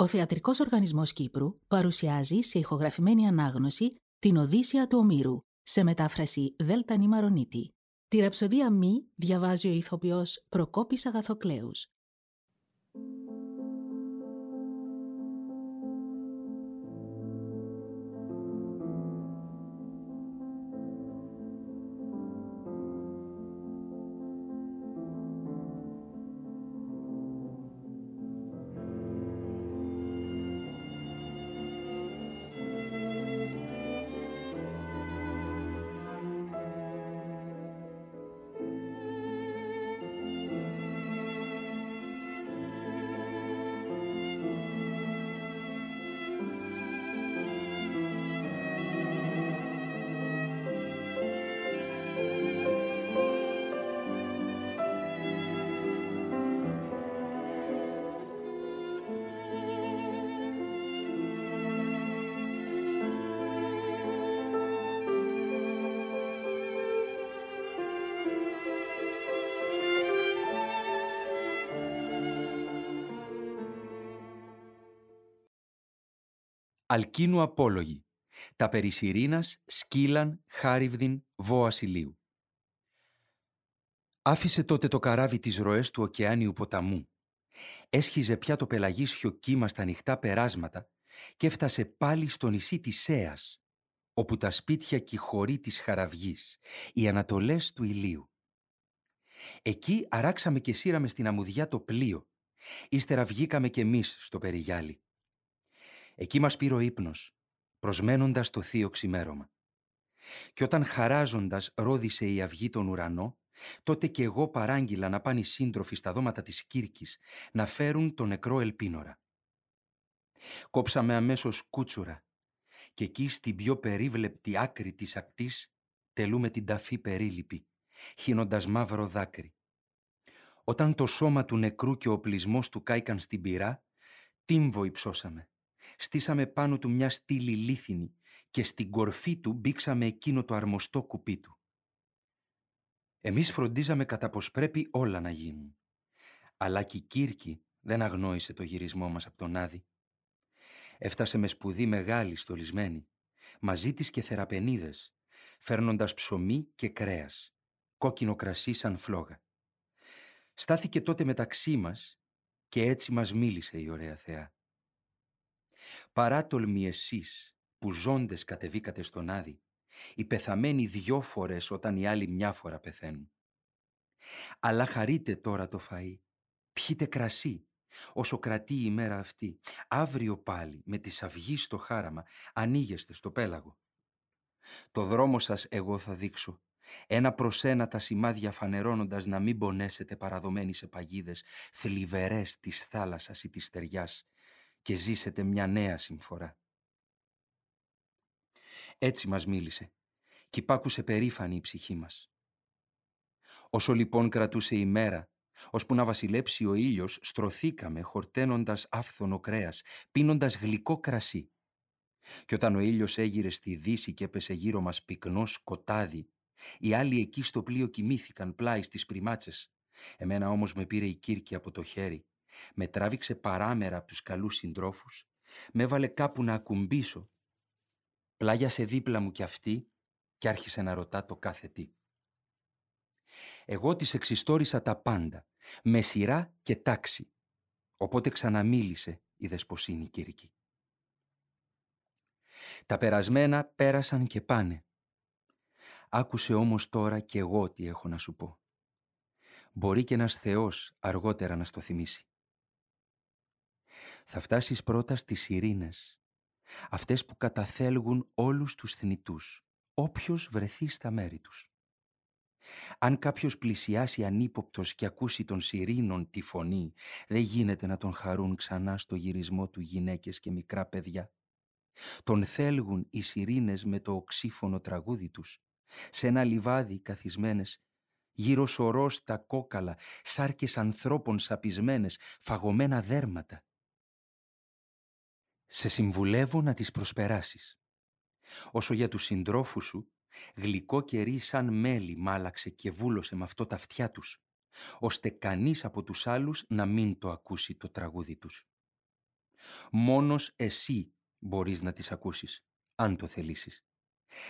Ο Θεατρικός Οργανισμός Κύπρου παρουσιάζει σε ηχογραφημένη ανάγνωση την Οδύσσια του Ομήρου, σε μετάφραση Δέλτα Νημαρονίτη. Τη ραψοδία Μη διαβάζει ο ηθοποιός Προκόπης Αγαθοκλέους. Αλκίνου απόλογη. Τα περί Σιρήνας, Σκύλαν, Χάριβδιν, Βοασιλείου. Άφησε τότε το καράβι τις ροές του ωκεάνιου ποταμού. Έσχιζε πια το πελαγίσιο κύμα στα ανοιχτά περάσματα και έφτασε πάλι στο νησί της Σέας, όπου τα σπίτια κυχωρεί της χαραυγής, οι ανατολές του ηλίου. Εκεί αράξαμε και σύραμε στην αμμουδιά το πλοίο, ύστερα βγήκαμε κι εμείς στο περιγιάλι. Εκεί μας πήρε ο ύπνος, προσμένοντας το θείο ξημέρωμα. Και όταν χαράζοντας ρόδισε η αυγή τον ουρανό, τότε και εγώ παράγγειλα να πάνε οι σύντροφοι στα δώματα της Κύρκης να φέρουν τον νεκρό ελπίνορα. Κόψαμε αμέσως κούτσουρα και εκεί στην πιο περίβλεπτη άκρη της ακτής τελούμε την ταφή περίλυπη, χύνοντας μαύρο δάκρυ. Όταν το σώμα του νεκρού και ο οπλισμός του κάηκαν στην πυρά, τύμβο υψώσαμε στήσαμε πάνω του μια στήλη λίθινη και στην κορφή του μπήξαμε εκείνο το αρμοστό κουπί του. Εμείς φροντίζαμε κατά πως πρέπει όλα να γίνουν. Αλλά και η Κύρκη δεν αγνόησε το γυρισμό μας από τον Άδη. Έφτασε με σπουδή μεγάλη στολισμένη, μαζί της και θεραπενίδες, φέρνοντας ψωμί και κρέας, κόκκινο κρασί σαν φλόγα. Στάθηκε τότε μεταξύ μας και έτσι μας μίλησε η ωραία θεά. Παράτολμοι εσείς που ζώντες κατεβήκατε στον Άδη, οι πεθαμένοι δυο φορές όταν οι άλλοι μια φορά πεθαίνουν. Αλλά χαρείτε τώρα το φαΐ, πιείτε κρασί, όσο κρατεί η μέρα αυτή. Αύριο πάλι με τη αυγής στο χάραμα ανοίγεστε στο πέλαγο. Το δρόμο σας εγώ θα δείξω. Ένα προς ένα τα σημάδια φανερώνοντας να μην πονέσετε παραδομένοι σε παγίδες, θλιβερές της θάλασσας ή της στεριάς, και ζήσετε μια νέα συμφορά. Έτσι μας μίλησε και υπάκουσε περήφανη η ψυχή μας. Όσο λοιπόν κρατούσε η μέρα, ώσπου να βασιλέψει ο ήλιος, στρωθήκαμε χορταίνοντας άφθονο κρέας, πίνοντας γλυκό κρασί. Και όταν ο ήλιος έγειρε στη δύση και έπεσε γύρω μας πυκνός σκοτάδι, οι άλλοι εκεί στο πλοίο κοιμήθηκαν πλάι στις πριμάτσες. Εμένα όμως με πήρε η Κύρκη από το χέρι με τράβηξε παράμερα από τους καλούς συντρόφους, με έβαλε κάπου να ακουμπήσω. Πλάγιασε δίπλα μου κι αυτή και άρχισε να ρωτά το κάθε τι. Εγώ της εξιστόρισα τα πάντα, με σειρά και τάξη. Οπότε ξαναμίλησε η δεσποσίνη Κυρική. Τα περασμένα πέρασαν και πάνε. Άκουσε όμως τώρα κι εγώ τι έχω να σου πω. Μπορεί και ένας Θεός αργότερα να στο θυμίσει θα φτάσεις πρώτα στις ειρήνες, αυτές που καταθέλγουν όλους τους θνητούς, όποιος βρεθεί στα μέρη τους. Αν κάποιος πλησιάσει ανύποπτος και ακούσει των σιρήνων τη φωνή, δεν γίνεται να τον χαρούν ξανά στο γυρισμό του γυναίκες και μικρά παιδιά. Τον θέλγουν οι σιρήνες με το οξύφωνο τραγούδι τους, σε ένα λιβάδι καθισμένες, γύρω σωρός τα κόκαλα, σάρκες ανθρώπων σαπισμένες, φαγωμένα δέρματα σε συμβουλεύω να τις προσπεράσεις. Όσο για τους συντρόφους σου, γλυκό κερί σαν μέλι μάλαξε και βούλωσε με αυτό τα αυτιά τους, ώστε κανείς από τους άλλους να μην το ακούσει το τραγούδι τους. Μόνος εσύ μπορείς να τις ακούσεις, αν το θελήσεις.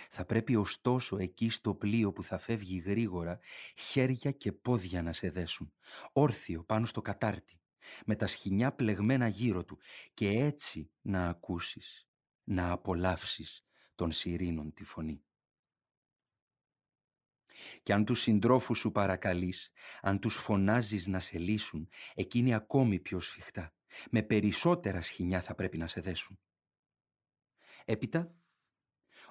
Θα πρέπει ωστόσο εκεί στο πλοίο που θα φεύγει γρήγορα χέρια και πόδια να σε δέσουν, όρθιο πάνω στο κατάρτι, με τα σχοινιά πλεγμένα γύρω του και έτσι να ακούσεις, να απολαύσεις των σιρήνων τη φωνή. Και αν τους συντρόφους σου παρακαλείς, αν τους φωνάζεις να σε λύσουν, εκείνοι ακόμη πιο σφιχτά, με περισσότερα σχοινιά θα πρέπει να σε δέσουν. Έπειτα,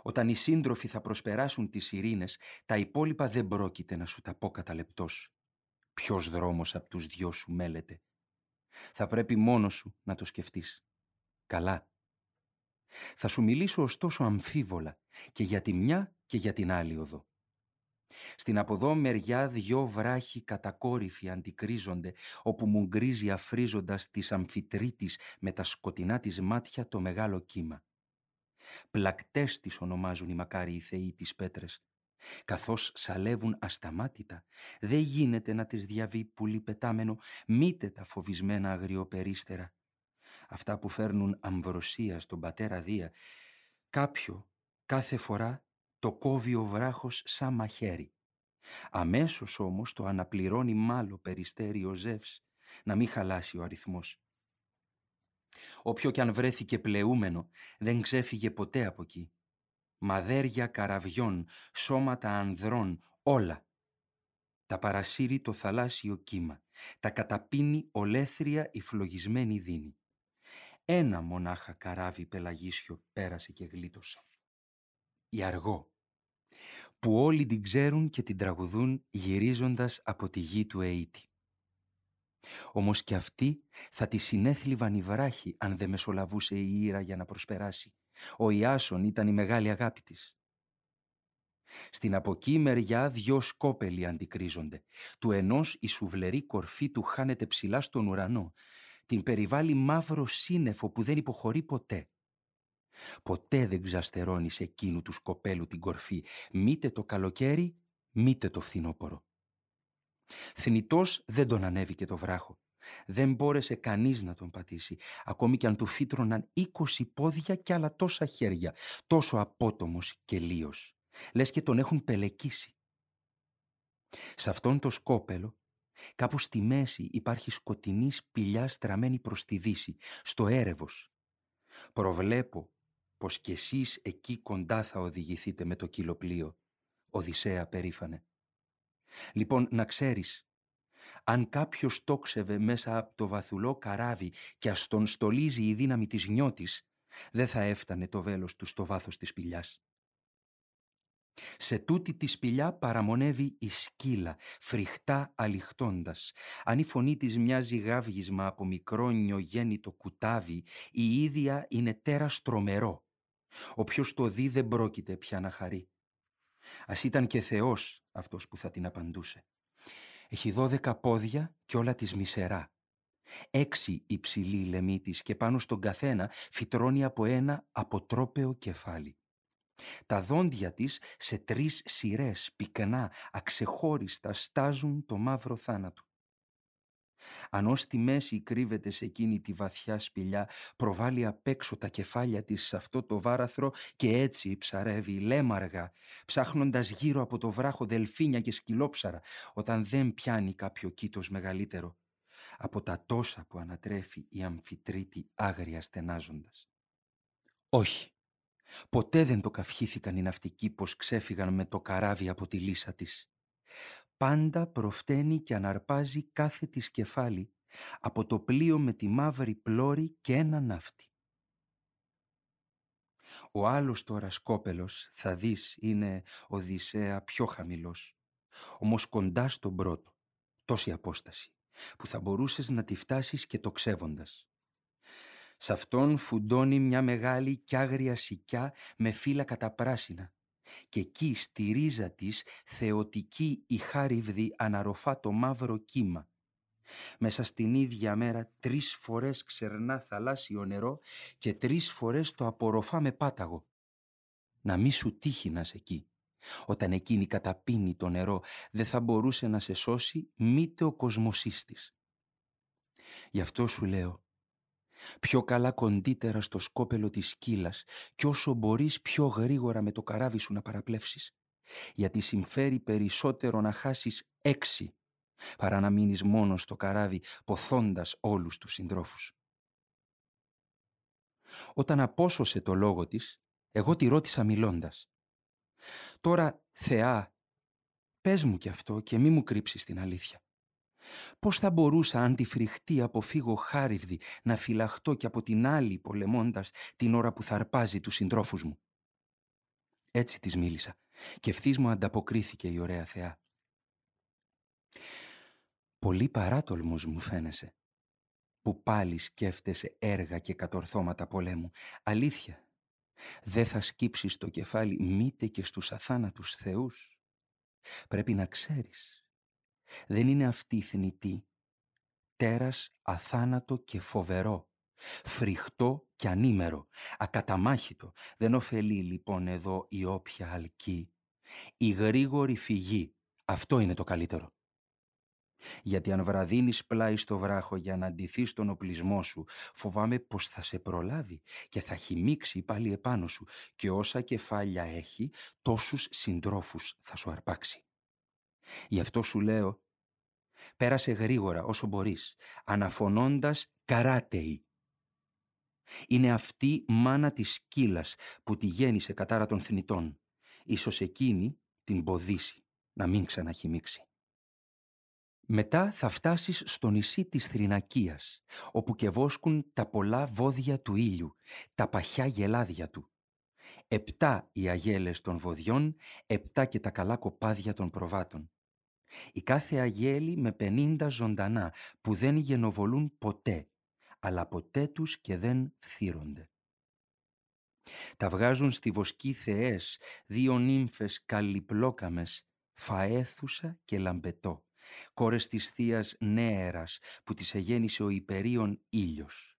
όταν οι σύντροφοι θα προσπεράσουν τις ειρήνες, τα υπόλοιπα δεν πρόκειται να σου τα πω κατά λεπτός. Ποιος δρόμος από τους δυο σου μέλεται. Θα πρέπει μόνος σου να το σκεφτείς. Καλά. Θα σου μιλήσω ωστόσο αμφίβολα και για τη μια και για την άλλη οδό. Στην από μεριά δυο βράχοι κατακόρυφοι αντικρίζονται, όπου μου γκρίζει αφρίζοντας της αμφιτρίτης με τα σκοτεινά της μάτια το μεγάλο κύμα. Πλακτές τις ονομάζουν οι μακάριοι θεοί τις πέτρες. Καθώς σαλεύουν ασταμάτητα, δεν γίνεται να τις διαβεί πουλί πετάμενο, μήτε τα φοβισμένα αγριοπερίστερα. Αυτά που φέρνουν αμβροσία στον πατέρα Δία, κάποιο κάθε φορά το κόβει ο βράχος σαν μαχαίρι. Αμέσως όμως το αναπληρώνει μάλλο περιστέρι ο Ζεύς, να μην χαλάσει ο αριθμός. Όποιο κι αν βρέθηκε πλεούμενο, δεν ξέφυγε ποτέ από εκεί. Μαδέρια καραβιών, σώματα ανδρών, όλα. Τα παρασύρει το θαλάσσιο κύμα, τα καταπίνει ολέθρια η φλογισμένη δίνη. Ένα μονάχα καράβι πελαγίσιο πέρασε και γλίτωσε. Η αργό, που όλοι την ξέρουν και την τραγουδούν γυρίζοντας από τη γη του Αίτη. Όμως και αυτή θα τη συνέθλιβαν οι βράχοι αν δεν μεσολαβούσε η Ήρα για να προσπεράσει. Ο Ιάσον ήταν η μεγάλη αγάπη της. Στην από εκεί μεριά δυο σκόπελοι αντικρίζονται. Του ενός η σουβλερή κορφή του χάνεται ψηλά στον ουρανό. Την περιβάλλει μαύρο σύννεφο που δεν υποχωρεί ποτέ. Ποτέ δεν ξαστερώνεις σε εκείνου του σκοπέλου την κορφή, μήτε το καλοκαίρι, μήτε το φθινόπορο. Θνητός δεν τον ανέβηκε το βράχο. Δεν μπόρεσε κανείς να τον πατήσει, ακόμη κι αν του φύτρωναν είκοσι πόδια και άλλα τόσα χέρια, τόσο απότομος και λίος. Λες και τον έχουν πελεκίσει. Σε αυτόν το σκόπελο, κάπου στη μέση υπάρχει σκοτεινή σπηλιά στραμμένη προς τη δύση, στο έρευος. Προβλέπω πως κι εσείς εκεί κοντά θα οδηγηθείτε με το κυλοπλοίο. Οδυσσέα περήφανε. Λοιπόν, να ξέρεις, αν κάποιος τόξευε μέσα από το βαθουλό καράβι και ας τον στολίζει η δύναμη της νιώτης, δεν θα έφτανε το βέλος του στο βάθος της σπηλιάς. Σε τούτη τη σπηλιά παραμονεύει η σκύλα, φρικτά αληχτώντας. Αν η φωνή της μοιάζει γάβγισμα από μικρό νιογέννητο κουτάβι, η ίδια είναι τέρας τρομερό. Όποιος το δει δεν πρόκειται πια να χαρεί. Ας ήταν και Θεός αυτός που θα την απαντούσε. Έχει δώδεκα πόδια και όλα της μισερά. Έξι υψηλή λεμή της και πάνω στον καθένα φυτρώνει από ένα αποτρόπαιο κεφάλι. Τα δόντια της σε τρεις σειρές πυκνά, αξεχώριστα στάζουν το μαύρο θάνατο. Αν ως τη μέση κρύβεται σε εκείνη τη βαθιά σπηλιά, προβάλλει απ' έξω τα κεφάλια της σε αυτό το βάραθρο και έτσι ψαρεύει λέμαργα, ψάχνοντας γύρω από το βράχο δελφίνια και σκυλόψαρα, όταν δεν πιάνει κάποιο κήτος μεγαλύτερο, από τα τόσα που ανατρέφει η αμφιτρίτη άγρια στενάζοντας. Όχι, ποτέ δεν το καυχήθηκαν οι ναυτικοί πως ξέφυγαν με το καράβι από τη λύσα της πάντα προφταίνει και αναρπάζει κάθε της κεφάλι από το πλοίο με τη μαύρη πλώρη και ένα ναύτη. Ο άλλος τώρα σκόπελος, θα δεις, είναι Οδυσσέα πιο χαμηλός, όμως κοντά στον πρώτο, τόση απόσταση, που θα μπορούσες να τη φτάσεις και το ξέβοντας. Σ' αυτόν φουντώνει μια μεγάλη κι άγρια σικιά με φύλλα καταπράσινα και εκεί στη ρίζα της θεοτική η χάριβδη αναρροφά το μαύρο κύμα. Μέσα στην ίδια μέρα τρεις φορές ξερνά θαλάσσιο νερό και τρεις φορές το απορροφά με πάταγο. Να μη σου τύχει να εκεί. Όταν εκείνη καταπίνει το νερό δεν θα μπορούσε να σε σώσει μήτε ο κοσμοσύστης. Γι' αυτό σου λέω, πιο καλά κοντύτερα στο σκόπελο της σκύλας και όσο μπορείς πιο γρήγορα με το καράβι σου να παραπλεύσεις. Γιατί συμφέρει περισσότερο να χάσεις έξι παρά να μείνεις μόνο στο καράβι ποθώντας όλους τους συντρόφους. Όταν απόσωσε το λόγο της, εγώ τη ρώτησα μιλώντας. «Τώρα, Θεά, πες μου κι αυτό και μη μου κρύψεις την αλήθεια. Πώς θα μπορούσα αν τη φρικτή αποφύγω χάριβδη να φυλαχτώ και από την άλλη πολεμώντας την ώρα που θα αρπάζει τους συντρόφους μου. Έτσι της μίλησα και ευθύς μου ανταποκρίθηκε η ωραία θεά. Πολύ παράτολμος μου φαίνεσαι, που πάλι σκέφτεσαι έργα και κατορθώματα πολέμου. Αλήθεια, δεν θα σκύψεις το κεφάλι μήτε και στους αθάνατους θεούς. Πρέπει να ξέρεις δεν είναι αυτή θνητή. Τέρας αθάνατο και φοβερό. Φρικτό και ανήμερο. Ακαταμάχητο. Δεν ωφελεί λοιπόν εδώ η όποια αλκή. Η γρήγορη φυγή. Αυτό είναι το καλύτερο. Γιατί αν βραδίνεις πλάι στο βράχο για να αντιθείς τον οπλισμό σου, φοβάμαι πως θα σε προλάβει και θα χυμίξει πάλι επάνω σου και όσα κεφάλια έχει, τόσους συντρόφους θα σου αρπάξει. Γι' αυτό σου λέω, πέρασε γρήγορα όσο μπορείς, αναφωνώντας καράτεϊ. Είναι αυτή μάνα της σκύλας που τη γέννησε κατάρα των θνητών. Ίσως εκείνη την ποδήσει να μην ξαναχυμίξει. Μετά θα φτάσεις στο νησί της Θρηνακίας, όπου και βόσκουν τα πολλά βόδια του ήλιου, τα παχιά γελάδια του. Επτά οι αγέλες των βοδιών, επτά και τα καλά κοπάδια των προβάτων. Η κάθε αγέλη με πενήντα ζωντανά που δεν γενοβολούν ποτέ, αλλά ποτέ τους και δεν φθύρονται. Τα βγάζουν στη βοσκή θεές δύο νύμφες καλυπλόκαμες, φαέθουσα και λαμπετό, κόρες της θείας Νέερας που τις εγέννησε ο υπερίων ήλιος.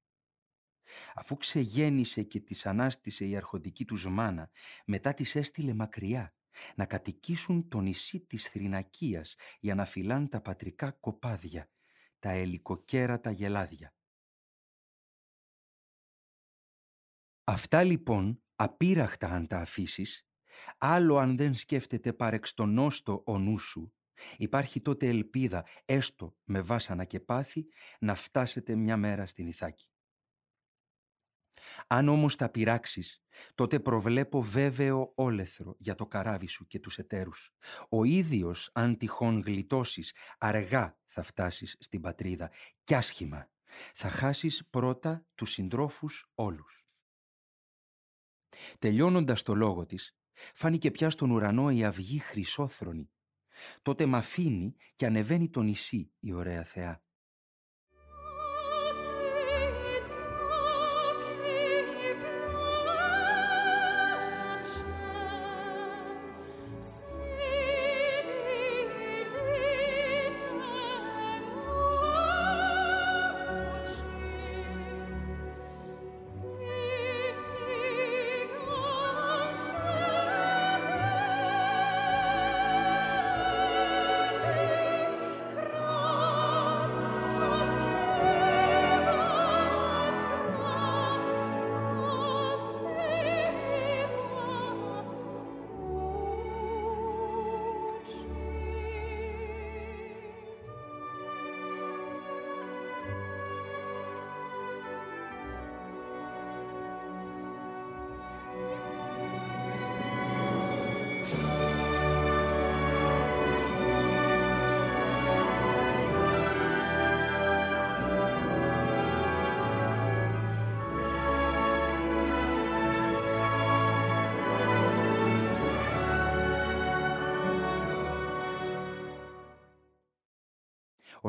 Αφού ξεγέννησε και τις ανάστησε η αρχοντική τους μάνα, μετά τις έστειλε μακριά να κατοικήσουν το νησί της Θρηνακίας για να φυλάν τα πατρικά κοπάδια, τα ελικοκέρατα γελάδια. Αυτά λοιπόν, απείραχτα αν τα αφήσεις, άλλο αν δεν σκέφτεται παρεξτονόστο ο νου σου, υπάρχει τότε ελπίδα, έστω με βάσανα και πάθη, να φτάσετε μια μέρα στην Ιθάκη. Αν όμως τα πειράξεις, τότε προβλέπω βέβαιο όλεθρο για το καράβι σου και τους εταίρους. Ο ίδιος, αν τυχόν γλιτώσεις, αργά θα φτάσεις στην πατρίδα κι άσχημα. Θα χάσεις πρώτα τους συντρόφους όλους. Τελειώνοντας το λόγο της, φάνηκε πια στον ουρανό η αυγή χρυσόθρονη. Τότε μ' αφήνει και ανεβαίνει το νησί η ωραία θεά.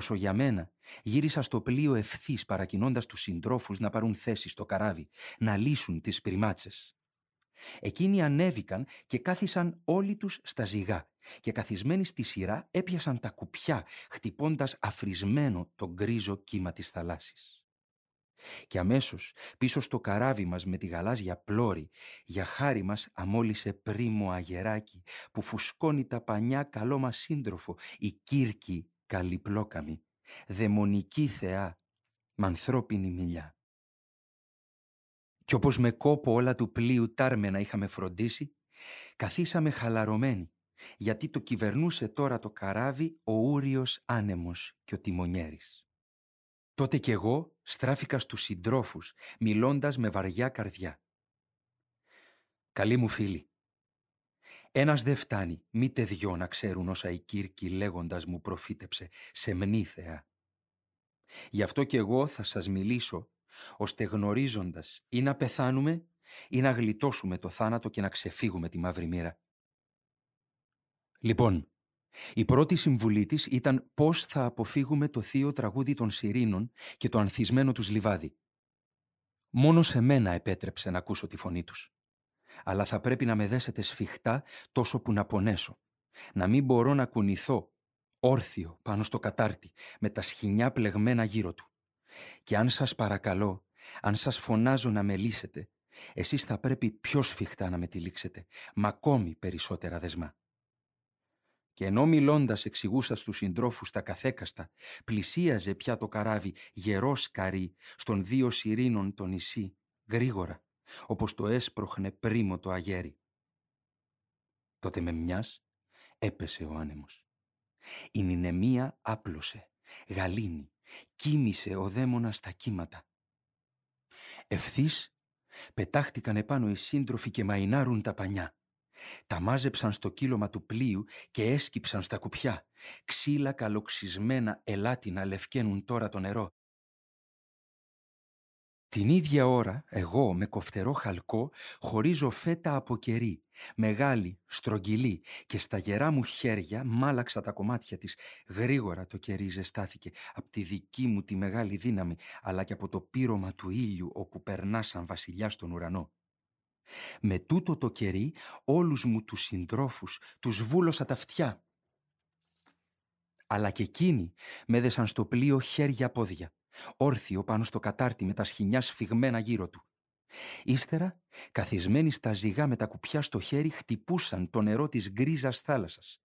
Όσο για μένα, γύρισα στο πλοίο ευθύς παρακινώντας τους συντρόφους να πάρουν θέση στο καράβι, να λύσουν τις πριμάτσες. Εκείνοι ανέβηκαν και κάθισαν όλοι τους στα ζυγά και καθισμένοι στη σειρά έπιασαν τα κουπιά χτυπώντας αφρισμένο το γκρίζο κύμα της θαλάσσης. Και αμέσως πίσω στο καράβι μας με τη γαλάζια πλώρη για χάρη μας αμόλυσε πρίμο αγεράκι που φουσκώνει τα πανιά καλό μας σύντροφο η Κύρκη καλυπλόκαμη, δαιμονική θεά, μ' ανθρώπινη μιλιά. Κι όπως με κόπο όλα του πλοίου τάρμενα είχαμε φροντίσει, καθίσαμε χαλαρωμένοι, γιατί το κυβερνούσε τώρα το καράβι ο Ούριος άνεμος και ο τιμονιέρης. Τότε κι εγώ στράφηκα στους συντρόφους, μιλώντας με βαριά καρδιά. «Καλοί μου φίλοι, ένας δεν φτάνει, μήτε δυο να ξέρουν όσα η Κύρκη λέγοντας μου προφήτεψε σε μνήθεα. Γι' αυτό κι εγώ θα σας μιλήσω, ώστε γνωρίζοντας ή να πεθάνουμε ή να γλιτώσουμε το θάνατο και να ξεφύγουμε τη μαύρη μοίρα. Λοιπόν, η πρώτη συμβουλή της ήταν πώς θα αποφύγουμε το θείο τραγούδι των Σιρήνων και το ανθισμένο τους λιβάδι. Μόνο σε μένα επέτρεψε να ακούσω τη φωνή τους. Αλλά θα πρέπει να με δέσετε σφιχτά τόσο που να πονέσω. Να μην μπορώ να κουνηθώ, όρθιο πάνω στο κατάρτι, με τα σχοινιά πλεγμένα γύρω του. Και αν σας παρακαλώ, αν σας φωνάζω να με λύσετε, εσείς θα πρέπει πιο σφιχτά να με τυλίξετε, μα ακόμη περισσότερα δεσμά. Και ενώ μιλώντας εξηγούσα στους συντρόφους τα καθέκαστα, πλησίαζε πια το καράβι γερός σκαρί στον δύο σιρήνων το νησί, γρήγορα, όπως το έσπροχνε πρίμο το αγέρι. Τότε με μιας έπεσε ο άνεμος. Η νηνεμία άπλωσε, γαλήνη, κοίμησε ο δαίμονας στα κύματα. Ευθύς πετάχτηκαν επάνω οι σύντροφοι και μαϊνάρουν τα πανιά. Τα μάζεψαν στο κύλωμα του πλοίου και έσκυψαν στα κουπιά. Ξύλα καλοξισμένα ελάτινα λευκαίνουν τώρα το νερό. Την ίδια ώρα, εγώ με κοφτερό χαλκό χωρίζω φέτα από κερί, μεγάλη, στρογγυλή και στα γερά μου χέρια μάλαξα τα κομμάτια της. Γρήγορα το κερί ζεστάθηκε από τη δική μου τη μεγάλη δύναμη, αλλά και από το πύρωμα του ήλιου όπου περνά σαν βασιλιά στον ουρανό. Με τούτο το κερί όλους μου τους συντρόφους τους βούλωσα τα αυτιά. Αλλά και εκείνοι με δεσαν στο πλοίο χέρια-πόδια, όρθιο πάνω στο κατάρτι με τα σχοινιά σφιγμένα γύρω του. Ύστερα, καθισμένοι στα ζυγά με τα κουπιά στο χέρι, χτυπούσαν το νερό της γκρίζας θάλασσας.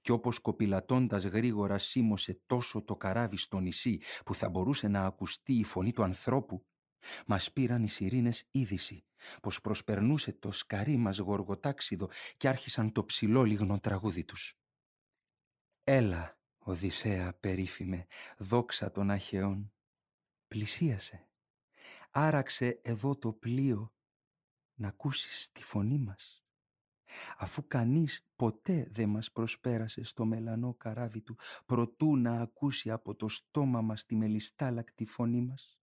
Κι όπως κοπηλατώντας γρήγορα σίμωσε τόσο το καράβι στο νησί που θα μπορούσε να ακουστεί η φωνή του ανθρώπου, μας πήραν οι σιρήνες είδηση πως προσπερνούσε το σκαρί μας γοργοτάξιδο και άρχισαν το ψηλό λιγνό τραγούδι τους. «Έλα, Οδυσσέα περίφημε, δόξα των Αχαιών, πλησίασε, άραξε εδώ το πλοίο να ακούσεις τη φωνή μας, αφού κανείς ποτέ δεν μας προσπέρασε στο μελανό καράβι του, προτού να ακούσει από το στόμα μας τη μελιστάλακτη φωνή μας.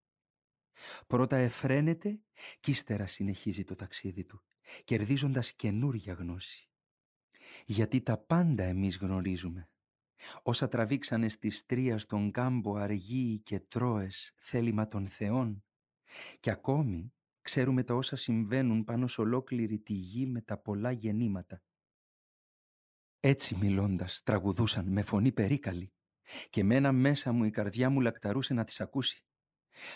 Πρώτα εφραίνεται κι ύστερα συνεχίζει το ταξίδι του, κερδίζοντας καινούρια γνώση. Γιατί τα πάντα εμείς γνωρίζουμε. Όσα τραβήξανε στις τρία στον κάμπο αργοί και τρώες θέλημα των θεών. Και ακόμη ξέρουμε τα όσα συμβαίνουν πάνω σε ολόκληρη τη γη με τα πολλά γεννήματα. Έτσι μιλώντας τραγουδούσαν με φωνή περίκαλη και μένα μέσα μου η καρδιά μου λακταρούσε να τις ακούσει.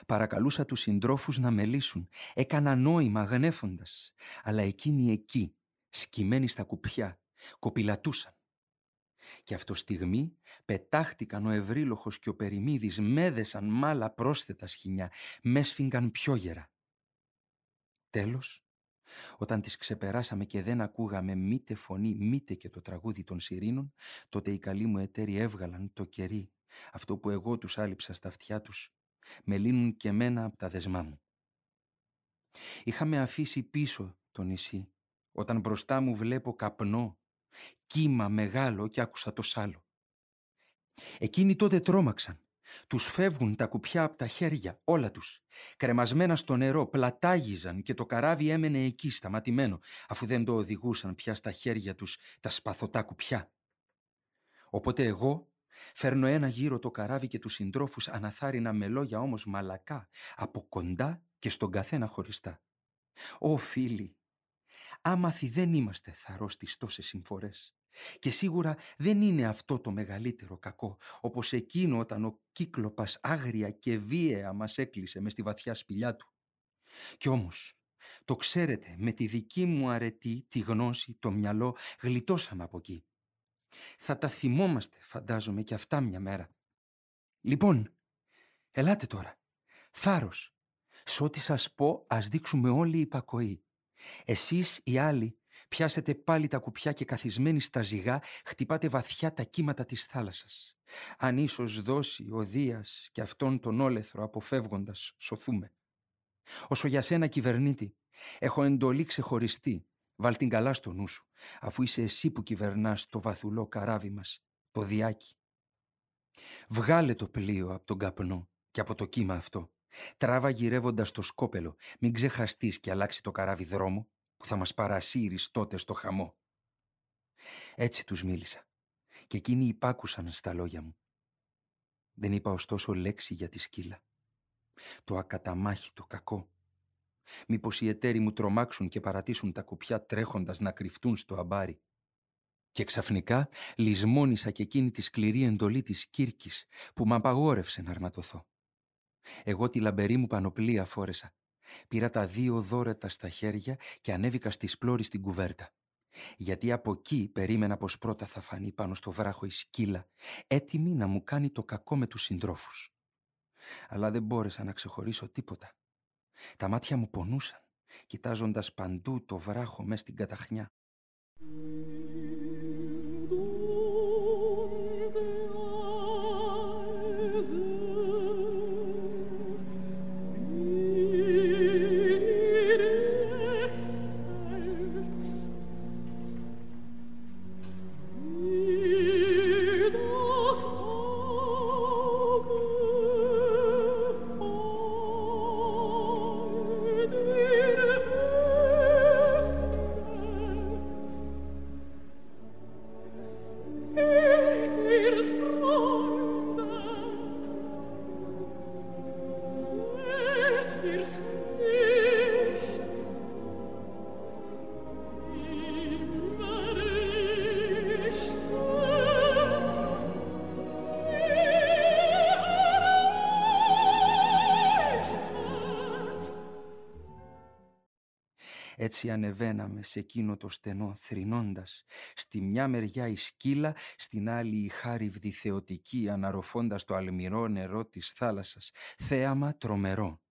Παρακαλούσα τους συντρόφους να με λύσουν. Έκανα νόημα γνέφοντας. Αλλά εκείνοι εκεί, σκυμμένοι στα κουπιά, κοπηλατούσαν. Και αυτό στιγμή πετάχτηκαν ο Ευρύλοχος και ο Περιμίδης, μέδεσαν μάλα πρόσθετα σχοινιά, με σφίγγαν πιο γερά. Τέλος, όταν τις ξεπεράσαμε και δεν ακούγαμε μήτε φωνή, μήτε και το τραγούδι των σιρήνων, τότε οι καλοί μου εταίροι έβγαλαν το κερί, αυτό που εγώ τους άλυψα στα αυτιά τους, με λύνουν και μένα από τα δεσμά μου. Είχαμε αφήσει πίσω το νησί, όταν μπροστά μου βλέπω καπνό, κύμα μεγάλο και άκουσα το σάλο. Εκείνοι τότε τρόμαξαν. Τους φεύγουν τα κουπιά από τα χέρια, όλα τους. Κρεμασμένα στο νερό, πλατάγιζαν και το καράβι έμενε εκεί σταματημένο, αφού δεν το οδηγούσαν πια στα χέρια τους τα σπαθωτά κουπιά. Οπότε εγώ Φέρνω ένα γύρο το καράβι και τους συντρόφους αναθάρινα με λόγια όμως μαλακά, από κοντά και στον καθένα χωριστά. Ω φίλοι, άμαθοι δεν είμαστε θαρός τις τόσες συμφορές. Και σίγουρα δεν είναι αυτό το μεγαλύτερο κακό, όπως εκείνο όταν ο κύκλοπας άγρια και βίαια μας έκλεισε μες στη βαθιά σπηλιά του. Κι όμως, το ξέρετε, με τη δική μου αρετή, τη γνώση, το μυαλό, γλιτώσαμε από εκεί. Θα τα θυμόμαστε, φαντάζομαι, και αυτά μια μέρα. Λοιπόν, ελάτε τώρα. Θάρρος. Σ' ό,τι σας πω ας δείξουμε όλοι υπακοή. Εσείς οι άλλοι πιάσετε πάλι τα κουπιά και καθισμένοι στα ζυγά χτυπάτε βαθιά τα κύματα της θάλασσας. Αν ίσως δώσει ο Δίας και αυτόν τον όλεθρο αποφεύγοντας σωθούμε. Όσο για σένα κυβερνήτη, έχω εντολή ξεχωριστή. Βάλ την καλά στο νου σου, αφού είσαι εσύ που κυβερνάς το βαθουλό καράβι μας, το διάκι. Βγάλε το πλοίο από τον καπνό και από το κύμα αυτό. Τράβα γυρεύοντας το σκόπελο, μην ξεχαστείς και αλλάξει το καράβι δρόμο που θα μας παρασύρεις τότε στο χαμό. Έτσι τους μίλησα και εκείνοι υπάκουσαν στα λόγια μου. Δεν είπα ωστόσο λέξη για τη σκύλα. Το ακαταμάχητο κακό. Μήπως οι εταίροι μου τρομάξουν και παρατήσουν τα κουπιά τρέχοντας να κρυφτούν στο αμπάρι. Και ξαφνικά λησμόνησα και εκείνη τη σκληρή εντολή της Κύρκης που μ' απαγόρευσε να αρματωθώ. Εγώ τη λαμπερή μου πανοπλία φόρεσα. Πήρα τα δύο δόρετα στα χέρια και ανέβηκα στη σπλώρη στην κουβέρτα. Γιατί από εκεί περίμενα πως πρώτα θα φανεί πάνω στο βράχο η σκύλα, έτοιμη να μου κάνει το κακό με τους συντρόφους. Αλλά δεν μπόρεσα να ξεχωρίσω τίποτα. Τα μάτια μου πονούσαν, κοιτάζοντας παντού το βράχο μες στην καταχνιά. Έτσι ανεβαίναμε σε εκείνο το στενό θρηνώντας. Στη μια μεριά η σκύλα, στην άλλη η χάριβδη θεοτική αναρροφώντας το αλμυρό νερό της θάλασσας. Θέαμα τρομερό.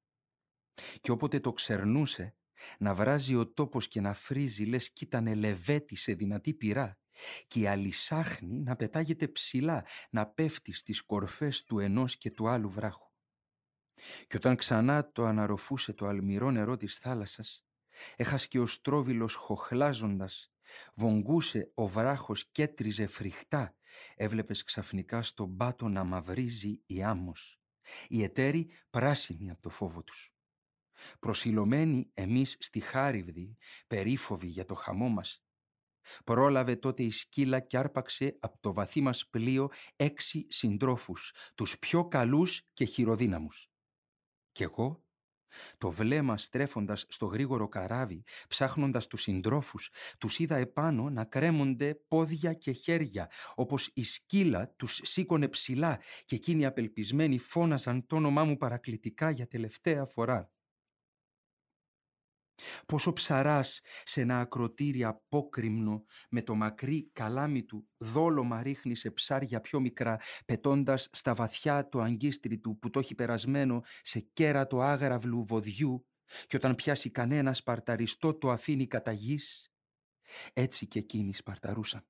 Και όποτε το ξερνούσε, να βράζει ο τόπος και να φρίζει λες κι ήταν λεβέτη σε δυνατή πυρά και η αλυσάχνη να πετάγεται ψηλά, να πέφτει στις κορφές του ενός και του άλλου βράχου. Και όταν ξανά το αναρροφούσε το αλμυρό νερό της θάλασσας, Έχασκε ο στρόβιλος χοχλάζοντας, βογγούσε ο βράχος και έτριζε φρικτά. Έβλεπες ξαφνικά στον πάτο να μαυρίζει η άμμος. Οι εταίροι πράσινοι από το φόβο τους. Προσιλωμένοι εμείς στη χάριβδη, περίφοβοι για το χαμό μας, Πρόλαβε τότε η σκύλα και άρπαξε από το βαθύ μας πλοίο έξι συντρόφους, τους πιο καλούς και χειροδύναμους. Κι εγώ το βλέμμα στρέφοντας στο γρήγορο καράβι, ψάχνοντας τους συντρόφους, τους είδα επάνω να κρέμονται πόδια και χέρια, όπως η σκύλα τους σήκωνε ψηλά και εκείνοι απελπισμένοι φώναζαν το όνομά μου παρακλητικά για τελευταία φορά. Πόσο ψαράς σε ένα ακροτήρι απόκριμνο με το μακρύ καλάμι του δόλωμα ρίχνει σε ψάρια πιο μικρά πετώντας στα βαθιά το αγκίστρι του που το έχει περασμένο σε κέρατο άγραυλου βοδιού και όταν πιάσει κανένα σπαρταριστό το αφήνει κατά γης. Έτσι και εκείνοι σπαρταρούσαν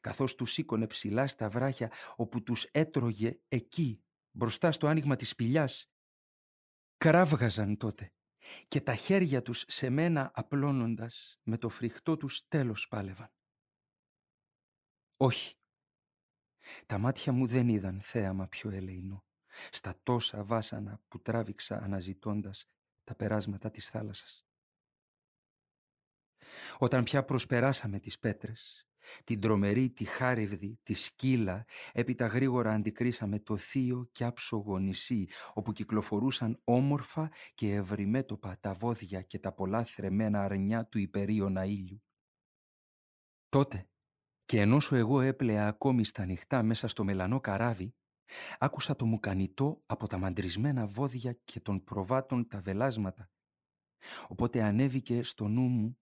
καθώς τους σήκωνε ψηλά στα βράχια όπου τους έτρωγε εκεί μπροστά στο άνοιγμα της σπηλιάς. Κράβγαζαν τότε και τα χέρια τους σε μένα απλώνοντας με το φρικτό τους τέλος πάλευαν. Όχι. Τα μάτια μου δεν είδαν θέαμα πιο ελεηνό στα τόσα βάσανα που τράβηξα αναζητώντας τα περάσματα της θάλασσας. Όταν πια προσπεράσαμε τις πέτρες την τρομερή, τη χάριβδη, τη σκύλα, έπειτα γρήγορα αντικρίσαμε το θείο και άψογο νησί, όπου κυκλοφορούσαν όμορφα και ευρυμέτωπα τα βόδια και τα πολλά θρεμένα αρνιά του υπερίωνα ήλιου. Τότε, και ενώ σου εγώ έπλεα ακόμη στα νυχτά μέσα στο μελανό καράβι, άκουσα το μουκανιτό από τα μαντρισμένα βόδια και των προβάτων τα βελάσματα. Οπότε ανέβηκε στο νου μου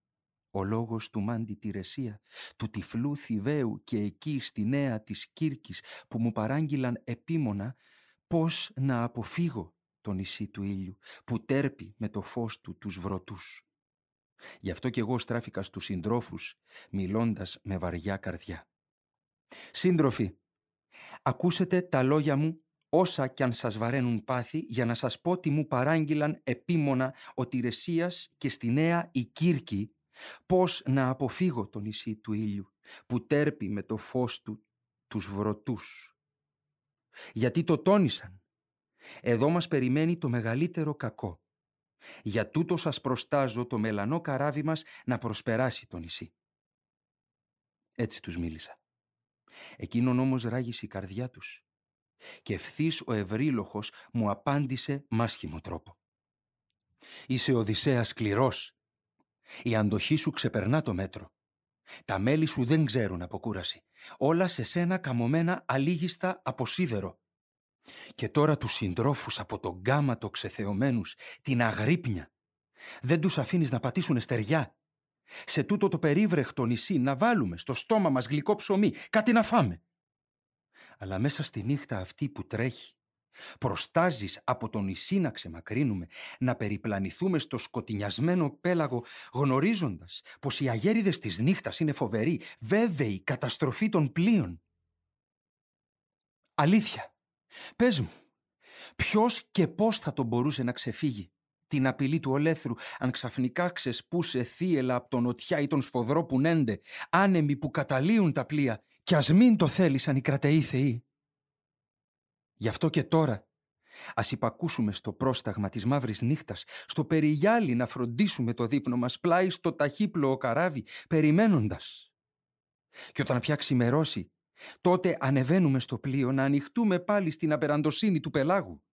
ο λόγος του Μάντι Τηρεσία, του τυφλού Θηβαίου και εκεί στη νέα της Κύρκης που μου παράγγειλαν επίμονα πώς να αποφύγω το νησί του ήλιου που τέρπει με το φως του τους βρωτούς. Γι' αυτό κι εγώ στράφηκα στους συντρόφους μιλώντας με βαριά καρδιά. Σύντροφοι, ακούσετε τα λόγια μου όσα κι αν σας βαραίνουν πάθη για να σας πω τι μου παράγγειλαν επίμονα ο Τηρεσίας και στη νέα η Κύρκη πώς να αποφύγω το νησί του ήλιου που τέρπει με το φως του τους βρωτούς; Γιατί το τόνισαν. Εδώ μας περιμένει το μεγαλύτερο κακό. Για τούτο σας προστάζω το μελανό καράβι μας να προσπεράσει το νησί. Έτσι τους μίλησα. Εκείνον όμως ράγισε η καρδιά τους και ευθύς ο ευρύλοχος μου απάντησε μάσχημο τρόπο. «Είσαι Οδυσσέας σκληρός. Η αντοχή σου ξεπερνά το μέτρο. Τα μέλη σου δεν ξέρουν αποκούραση. Όλα σε σένα καμωμένα αλήγιστα από σίδερο. Και τώρα τους συντρόφους από τον γκάματο ξεθεωμένους, την αγρύπνια. Δεν τους αφήνεις να πατήσουν εστεριά. Σε τούτο το περίβρεχτο νησί να βάλουμε στο στόμα μας γλυκό ψωμί, κάτι να φάμε. Αλλά μέσα στη νύχτα αυτή που τρέχει, προστάζεις από το νησί να ξεμακρύνουμε, να περιπλανηθούμε στο σκοτεινιασμένο πέλαγο, γνωρίζοντας πως οι αγέριδες της νύχτας είναι φοβεροί, βέβαιη καταστροφή των πλοίων. Αλήθεια, πες μου, ποιος και πώς θα τον μπορούσε να ξεφύγει την απειλή του ολέθρου, αν ξαφνικά ξεσπούσε θύελα από τον νοτιά ή τον σφοδρό που νέντε, άνεμοι που καταλύουν τα πλοία, κι ας μην το θέλησαν οι κρατεοί θεοί; Γι' αυτό και τώρα ας υπακούσουμε στο πρόσταγμα της μαύρης νύχτας, στο περιγιάλι να φροντίσουμε το δείπνο μας πλάι στο ταχύπλοο καράβι, περιμένοντας. Και όταν πια ξημερώσει, τότε ανεβαίνουμε στο πλοίο να ανοιχτούμε πάλι στην απεραντοσύνη του πελάγου.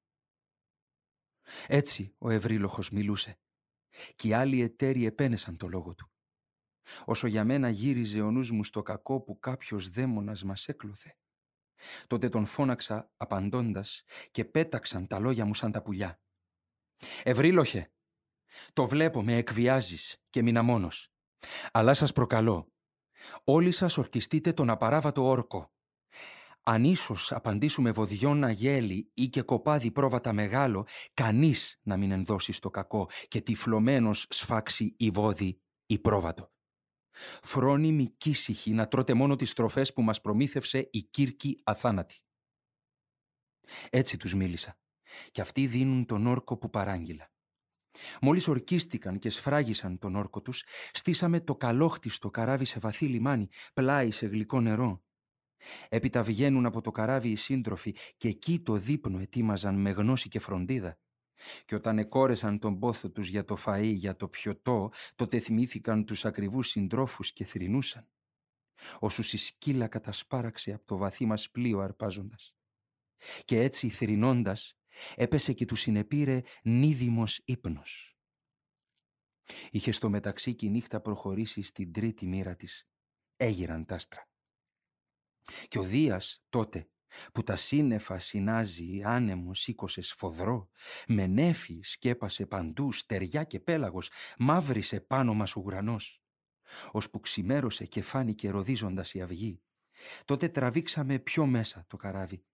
Έτσι ο ευρύλοχος μιλούσε και οι άλλοι εταίροι επένεσαν το λόγο του. Όσο για μένα γύριζε ο νους μου στο κακό που κάποιος δαίμονας μας έκλωθε. Τότε τον φώναξα απαντώντας και πέταξαν τα λόγια μου σαν τα πουλιά. «Ευρύλοχε, το βλέπω με εκβιάζεις και μείνα μόνος. Αλλά σας προκαλώ, όλοι σας ορκιστείτε τον απαράβατο όρκο αν ίσως απαντήσουμε βοδιών αγέλη ή και κοπάδι πρόβατα μεγάλο, κανείς να μην ενδώσει στο κακό και τυφλωμένος σφάξει η βόδι ή πρόβατο. Φρόνιμη κήσυχη να τρώτε μόνο τις τροφές που μας προμήθευσε η Κύρκη αθάνατη. Έτσι τους μίλησα και αυτοί δίνουν τον όρκο που παράγγειλα. Μόλις ορκίστηκαν και σφράγισαν τον όρκο τους, στήσαμε το καλόχτιστο καράβι σε βαθύ λιμάνι, πλάι σε γλυκό νερό Έπειτα βγαίνουν από το καράβι οι σύντροφοι και εκεί το δείπνο ετοίμαζαν με γνώση και φροντίδα. Και όταν εκόρεσαν τον πόθο τους για το φαΐ, για το πιωτό, τότε θυμήθηκαν τους ακριβούς συντρόφους και θρυνούσαν. Όσους η σκύλα κατασπάραξε από το βαθύ μας πλοίο αρπάζοντας. Και έτσι θρυνώντας έπεσε και τους συνεπήρε νίδιμος ύπνος. Είχε στο μεταξύ και η νύχτα προχωρήσει στην τρίτη μοίρα της. Έγιραν τ' άστρα. Και ο Δίας τότε που τα σύννεφα συνάζει άνεμος σήκωσε σφοδρό, με νέφη σκέπασε παντού στεριά και πέλαγος, μαύρισε πάνω μας ουρανός. που ξημέρωσε και φάνηκε ροδίζοντας η αυγή. Τότε τραβήξαμε πιο μέσα το καράβι.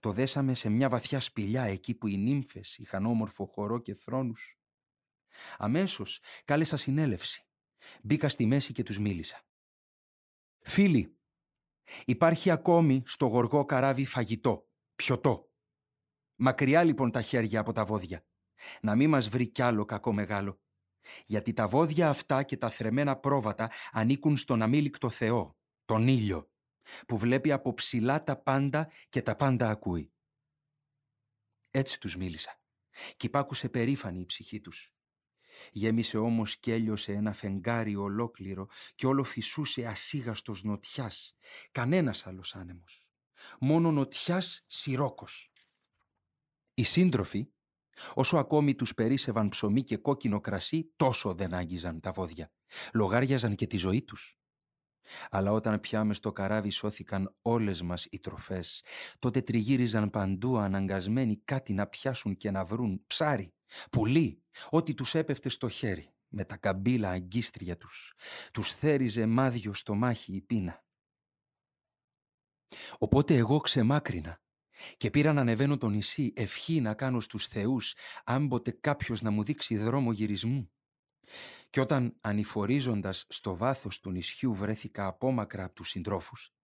Το δέσαμε σε μια βαθιά σπηλιά εκεί που οι νύμφες είχαν όμορφο χορό και θρόνους. Αμέσως κάλεσα συνέλευση. Μπήκα στη μέση και τους μίλησα. «Φίλοι, Υπάρχει ακόμη στο γοργό καράβι φαγητό, πιωτό. Μακριά λοιπόν τα χέρια από τα βόδια. Να μην μας βρει κι άλλο κακό μεγάλο. Γιατί τα βόδια αυτά και τα θρεμένα πρόβατα ανήκουν στον αμήλικτο Θεό, τον ήλιο, που βλέπει από ψηλά τα πάντα και τα πάντα ακούει. Έτσι τους μίλησα και υπάκουσε περήφανη η ψυχή τους. Γέμισε όμως κι έλειωσε ένα φεγγάρι ολόκληρο και όλο φυσούσε ασίγαστος νοτιάς. Κανένας άλλος άνεμος. Μόνο νοτιάς σιρόκος. Οι σύντροφοι, όσο ακόμη τους περίσευαν ψωμί και κόκκινο κρασί, τόσο δεν άγγιζαν τα βόδια. Λογάριαζαν και τη ζωή τους. Αλλά όταν πια μες στο καράβι σώθηκαν όλες μας οι τροφές, τότε τριγύριζαν παντού αναγκασμένοι κάτι να πιάσουν και να βρουν ψάρι, πουλί, ό,τι τους έπεφτε στο χέρι, με τα καμπύλα αγκίστρια τους. Τους θέριζε μάδιο στο μάχη η πείνα. Οπότε εγώ ξεμάκρινα και πήρα να ανεβαίνω το νησί ευχή να κάνω στους θεούς άμποτε κάποιος να μου δείξει δρόμο γυρισμού. Και όταν ανηφορίζοντας στο βάθος του νησιού βρέθηκα απόμακρα από τους συντρόφους,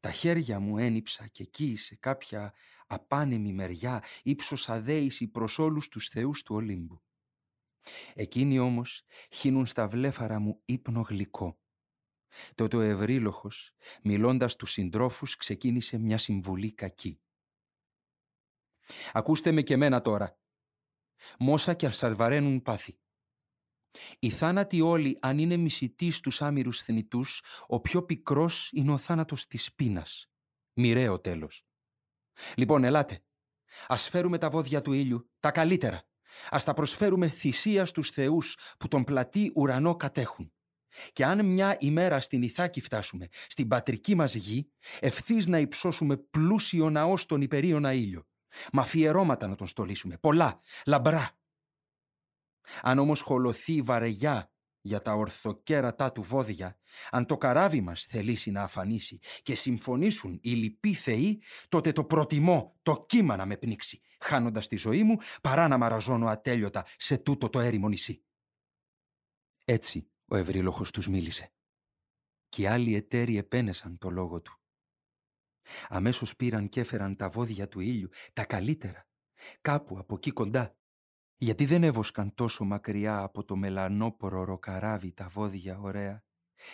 τα χέρια μου ένυψα και εκεί σε κάποια απάνεμη μεριά ύψωσα δέηση προς όλους τους θεούς του Ολύμπου. Εκείνοι όμως χύνουν στα βλέφαρα μου ύπνο γλυκό. Τότε ο ευρύλοχος, μιλώντας τους συντρόφους, ξεκίνησε μια συμβουλή κακή. «Ακούστε με και μένα τώρα. Μόσα και αρσαρβαραίνουν πάθη. Οι θάνατοι όλοι, αν είναι μισητοί στους άμυρους θνητούς, ο πιο πικρός είναι ο θάνατος της πείνας. Μοιραίο τέλος. Λοιπόν, ελάτε. Ας φέρουμε τα βόδια του ήλιου, τα καλύτερα. Ας τα προσφέρουμε θυσία στους θεούς που τον πλατή ουρανό κατέχουν. Και αν μια ημέρα στην Ιθάκη φτάσουμε, στην πατρική μας γη, ευθύς να υψώσουμε πλούσιο ναό στον υπερίωνα ήλιο. Μα αφιερώματα να τον στολίσουμε, πολλά, λαμπρά. Αν όμως χολωθεί βαρεγιά για τα ορθοκέρατά του βόδια, αν το καράβι μας θελήσει να αφανίσει και συμφωνήσουν οι λοιποί θεοί, τότε το προτιμώ το κύμα να με πνίξει, χάνοντας τη ζωή μου παρά να μαραζώνω ατέλειωτα σε τούτο το έρημο νησί. Έτσι ο ευρύλοχος τους μίλησε. Και οι άλλοι εταίροι επένεσαν το λόγο του. Αμέσως πήραν και έφεραν τα βόδια του ήλιου, τα καλύτερα, κάπου από εκεί κοντά, γιατί δεν έβοσκαν τόσο μακριά από το μελανόπορο ροκαράβι τα βόδια ωραία,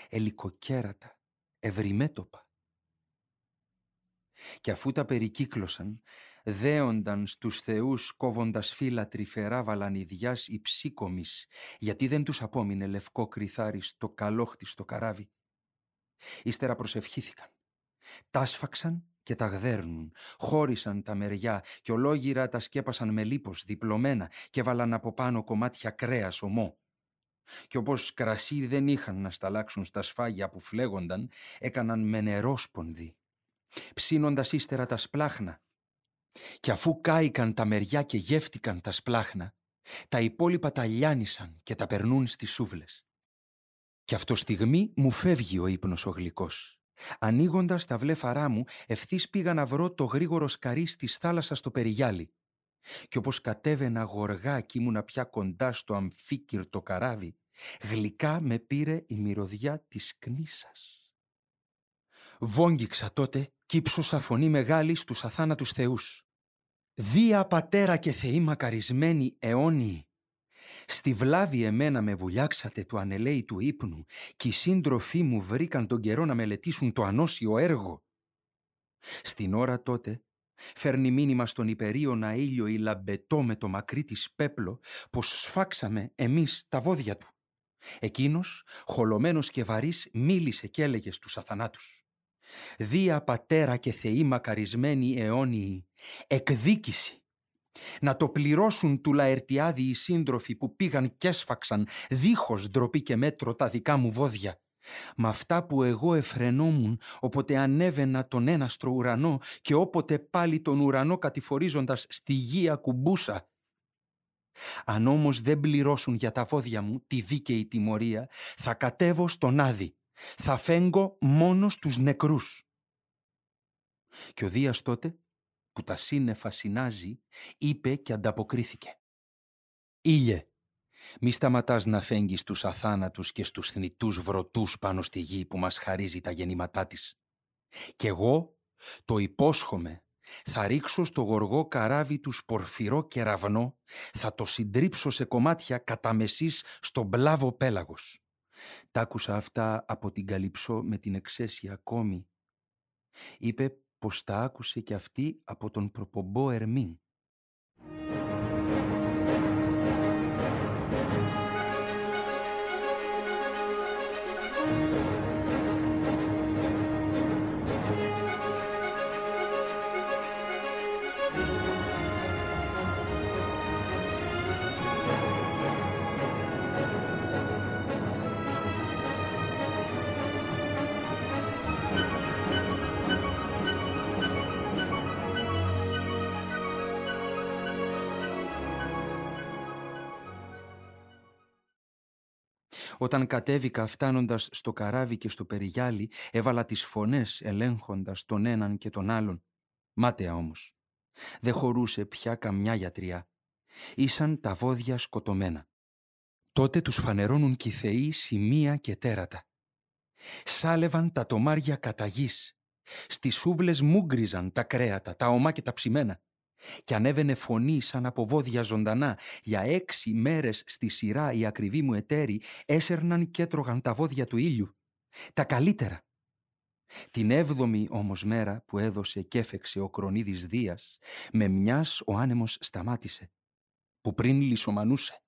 ελικοκέρατα, ευρυμέτωπα. Και αφού τα περικύκλωσαν, δέονταν στους θεούς κόβοντας φύλλα τρυφερά βαλανιδιάς υψίκομης, γιατί δεν τους απόμεινε λευκό κρυθάρι στο καλόχτιστο καράβι. Ύστερα προσευχήθηκαν. Τάσφαξαν και τα γδέρνουν, χώρισαν τα μεριά και ολόγυρα τα σκέπασαν με λίπος διπλωμένα και βάλαν από πάνω κομμάτια κρέας ομό. Και όπως κρασί δεν είχαν να σταλάξουν στα σφάγια που φλέγονταν, έκαναν με νερό σπονδί. Ψήνοντας ύστερα τα σπλάχνα. Και αφού κάηκαν τα μεριά και γεύτηκαν τα σπλάχνα, τα υπόλοιπα τα λιάνισαν και τα περνούν στις σούβλες. Και αυτό στιγμή μου φεύγει ο ύπνος ο γλυκός Ανοίγοντας τα βλέφαρά μου, ευθύς πήγα να βρω το γρήγορο σκαρί τη θάλασσα στο περιγιάλι. Και όπως κατέβαινα γοργά και ήμουνα πια κοντά στο αμφίκυρτο καράβι, γλυκά με πήρε η μυρωδιά της κνήσας. Βόγγιξα τότε κι ύψωσα φωνή μεγάλη στους αθάνατους θεούς. «Δία πατέρα και θεοί μακαρισμένοι αιώνιοι, Στη βλάβη εμένα με βουλιάξατε του ανελέη ύπνου και οι σύντροφοί μου βρήκαν τον καιρό να μελετήσουν το ανώσιο έργο. Στην ώρα τότε φέρνει μήνυμα στον υπερίωνα ήλιο η λαμπετό με το μακρύ της πέπλο πως σφάξαμε εμείς τα βόδια του. Εκείνος, χολωμένος και βαρύς, μίλησε και έλεγε στους αθανάτους. «Δία πατέρα και θεοί μακαρισμένοι αιώνιοι, εκδίκηση να το πληρώσουν του Λαερτιάδη οι σύντροφοι που πήγαν και έσφαξαν δίχως ντροπή και μέτρο τα δικά μου βόδια. Μ' αυτά που εγώ εφρενόμουν όποτε ανέβαινα τον έναστρο ουρανό και όποτε πάλι τον ουρανό κατηφορίζοντας στη γη ακουμπούσα. Αν όμως δεν πληρώσουν για τα βόδια μου τη δίκαιη τιμωρία, θα κατέβω στον Άδη. Θα φέγγω μόνος τους νεκρούς. Και ο Δίας τότε που τα σύννεφα συνάζει, είπε και ανταποκρίθηκε. «Ήλιε, μη σταματάς να φέγγεις τους αθάνατους και στους θνητούς βρωτούς πάνω στη γη που μας χαρίζει τα γεννήματά της. Κι εγώ το υπόσχομαι θα ρίξω στο γοργό καράβι τους σπορφυρό κεραυνό, θα το συντρίψω σε κομμάτια κατά μεσής στον πλάβο πέλαγος. Τ' άκουσα αυτά από την Καλυψό με την εξαίσια ακόμη. Είπε πως τα άκουσε και αυτή από τον προπομπό Ερμήν. Όταν κατέβηκα φτάνοντας στο καράβι και στο περιγιάλι, έβαλα τις φωνές ελέγχοντας τον έναν και τον άλλον. Μάταια όμως. Δεν χωρούσε πια καμιά γιατριά. Ήσαν τα βόδια σκοτωμένα. Τότε τους φανερώνουν κι οι θεοί σημεία και τέρατα. Σάλευαν τα τομάρια κατά γης. Στις σούβλες μούγκριζαν τα κρέατα, τα ομά και τα ψημένα. Και ανέβαινε φωνή σαν από βόδια ζωντανά. Για έξι μέρες στη σειρά οι ακριβοί μου εταίροι έσερναν και έτρωγαν τα βόδια του ήλιου. Τα καλύτερα. Την έβδομη όμως μέρα που έδωσε και έφεξε ο Κρονίδης Δίας, με μιας ο άνεμος σταμάτησε, που πριν λισομανούσε.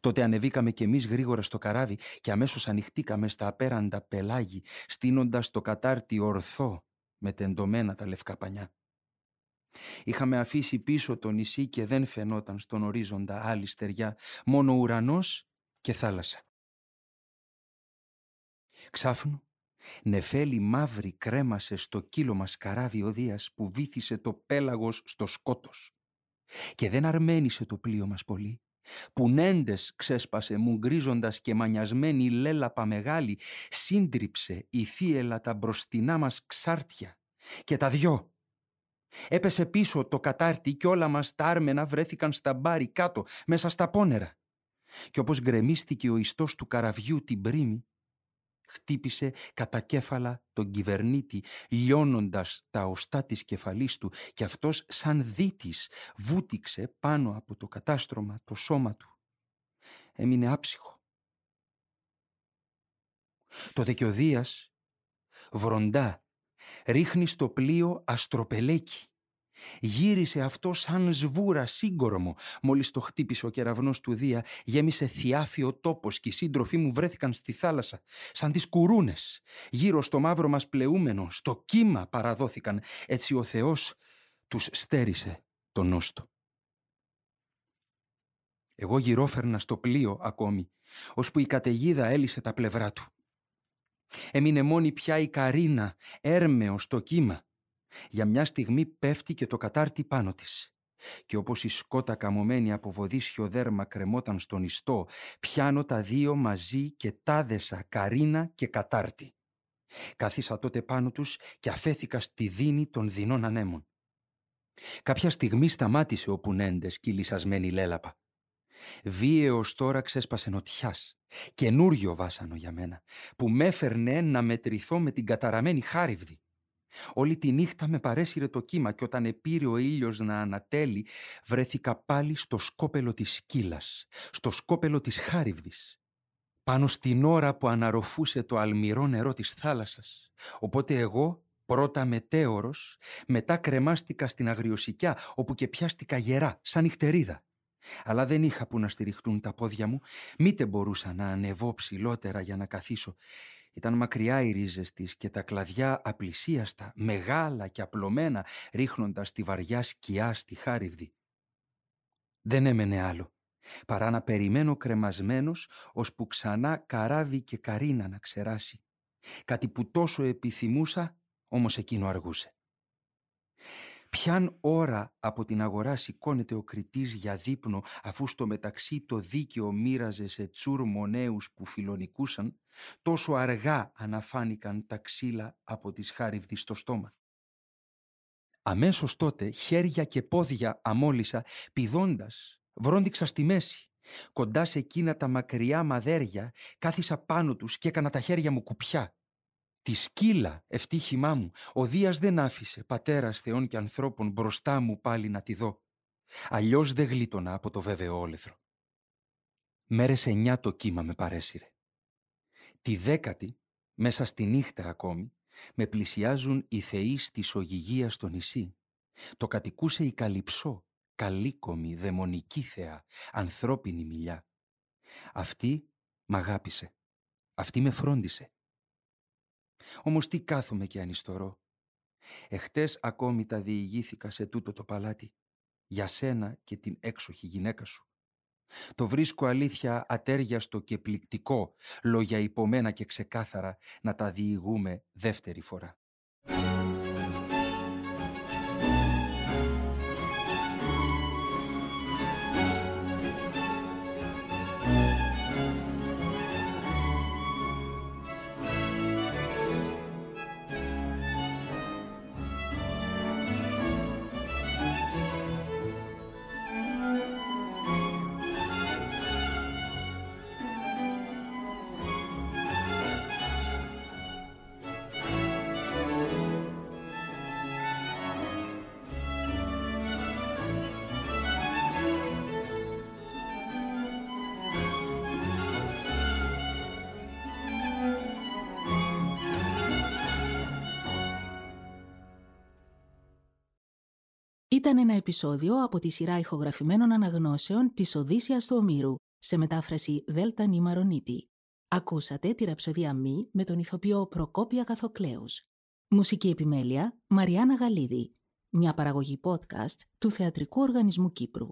Τότε ανεβήκαμε κι εμείς γρήγορα στο καράβι και αμέσως ανοιχτήκαμε στα απέραντα πελάγι, στείνοντας το κατάρτι ορθό με τεντωμένα τα λευκά πανιά. Είχαμε αφήσει πίσω το νησί και δεν φαινόταν στον ορίζοντα άλλη στεριά, μόνο ουρανός και θάλασσα. Ξάφνου, νεφέλη μαύρη κρέμασε στο κύλο καράβι ο Δίας που βήθησε το πέλαγος στο σκότος. Και δεν αρμένισε το πλοίο μας πολύ. Πουνέντες ξέσπασε μουγκρίζοντας και μανιασμένη λέλαπα μεγάλη, σύντριψε η θύελα τα μπροστινά μας ξάρτια. Και τα δυο. Έπεσε πίσω το κατάρτι και όλα μας τα άρμενα βρέθηκαν στα μπάρι κάτω, μέσα στα πόνερα. Και όπως γκρεμίστηκε ο ιστός του καραβιού την πρίμη, χτύπησε κατά κέφαλα τον κυβερνήτη, λιώνοντας τα οστά της κεφαλής του και αυτός σαν δίτης βούτυξε πάνω από το κατάστρωμα το σώμα του. Έμεινε άψυχο. Το Δεκιοδίας, βροντά, ρίχνει στο πλοίο αστροπελέκι Γύρισε αυτό σαν σβούρα σύγκορμο. Μόλις το χτύπησε ο κεραυνός του Δία, γέμισε θιάφιο τόπος και οι σύντροφοί μου βρέθηκαν στη θάλασσα, σαν τις κουρούνες. Γύρω στο μαύρο μας πλεούμενο, στο κύμα παραδόθηκαν. Έτσι ο Θεός τους στέρισε τον νόστο. Εγώ γυρόφερνα στο πλοίο ακόμη, ώσπου η καταιγίδα έλυσε τα πλευρά του. Έμεινε μόνη πια η Καρίνα, έρμεο στο κύμα. Για μια στιγμή πέφτει και το κατάρτι πάνω της. Και όπως η σκότα καμωμένη από βοδίσιο δέρμα κρεμόταν στον ιστό, πιάνω τα δύο μαζί και τάδεσα καρίνα και κατάρτι. Κάθισα τότε πάνω τους και αφέθηκα στη δίνη των δεινών ανέμων. Κάποια στιγμή σταμάτησε ο Πουνέντες κυλισασμένη λέλαπα. Βίαιος τώρα ξέσπασε νοτιάς, καινούριο βάσανο για μένα, που με έφερνε να μετρηθώ με την καταραμένη χάριβδη. Όλη τη νύχτα με παρέσυρε το κύμα και όταν επήρε ο ήλιος να ανατέλει βρέθηκα πάλι στο σκόπελο της σκύλας, στο σκόπελο της χάριβδης. Πάνω στην ώρα που αναρροφούσε το αλμυρό νερό της θάλασσας. Οπότε εγώ πρώτα μετέωρος, μετά κρεμάστηκα στην αγριοσικιά όπου και πιάστηκα γερά, σαν νυχτερίδα. Αλλά δεν είχα που να στηριχτούν τα πόδια μου, μήτε μπορούσα να ανεβώ ψηλότερα για να καθίσω ήταν μακριά οι ρίζες της και τα κλαδιά απλησίαστα, μεγάλα και απλωμένα, ρίχνοντας τη βαριά σκιά στη χάριβδη. Δεν έμενε άλλο, παρά να περιμένω κρεμασμένος, ώσπου ξανά καράβι και καρίνα να ξεράσει. Κάτι που τόσο επιθυμούσα, όμως εκείνο αργούσε. Ποιαν ώρα από την αγορά σηκώνεται ο κριτής για δείπνο αφού στο μεταξύ το δίκαιο μοίραζε σε τσούρ μονέους που φιλονικούσαν, τόσο αργά αναφάνηκαν τα ξύλα από τις χάριβδη στο στόμα. Αμέσως τότε χέρια και πόδια αμόλυσα πηδώντας, βρόντιξα στη μέση. Κοντά σε εκείνα τα μακριά μαδέρια κάθισα πάνω τους και έκανα τα χέρια μου κουπιά. Τη σκύλα, ευτύχημά μου, ο Δίας δεν άφησε, πατέρας θεών και ανθρώπων, μπροστά μου πάλι να τη δω. Αλλιώς δεν γλίτωνα από το βέβαιο όλεθρο. Μέρες εννιά το κύμα με παρέσυρε. Τη δέκατη, μέσα στη νύχτα ακόμη, με πλησιάζουν οι θεοί στη Ογυγία στο νησί. Το κατοικούσε η Καλυψό, καλίκομη, δαιμονική θεά, ανθρώπινη μιλιά. Αυτή μ' αγάπησε. Αυτή με φρόντισε. Όμως τι κάθομαι και ανιστορώ. Εχτες ακόμη τα διηγήθηκα σε τούτο το παλάτι. Για σένα και την έξοχη γυναίκα σου. Το βρίσκω αλήθεια ατέριαστο και πληκτικό, λόγια υπομένα και ξεκάθαρα να τα διηγούμε δεύτερη φορά. Ήταν ένα επεισόδιο από τη σειρά ηχογραφημένων αναγνώσεων της Οδύσσιας του Ομήρου, σε μετάφραση Δέλτα Νίμαρονίτη. Ακούσατε τη ραψοδία Μη με τον ηθοποιό Προκόπια Καθοκλέους. Μουσική επιμέλεια Μαριάννα Γαλίδη. Μια παραγωγή podcast του Θεατρικού Οργανισμού Κύπρου.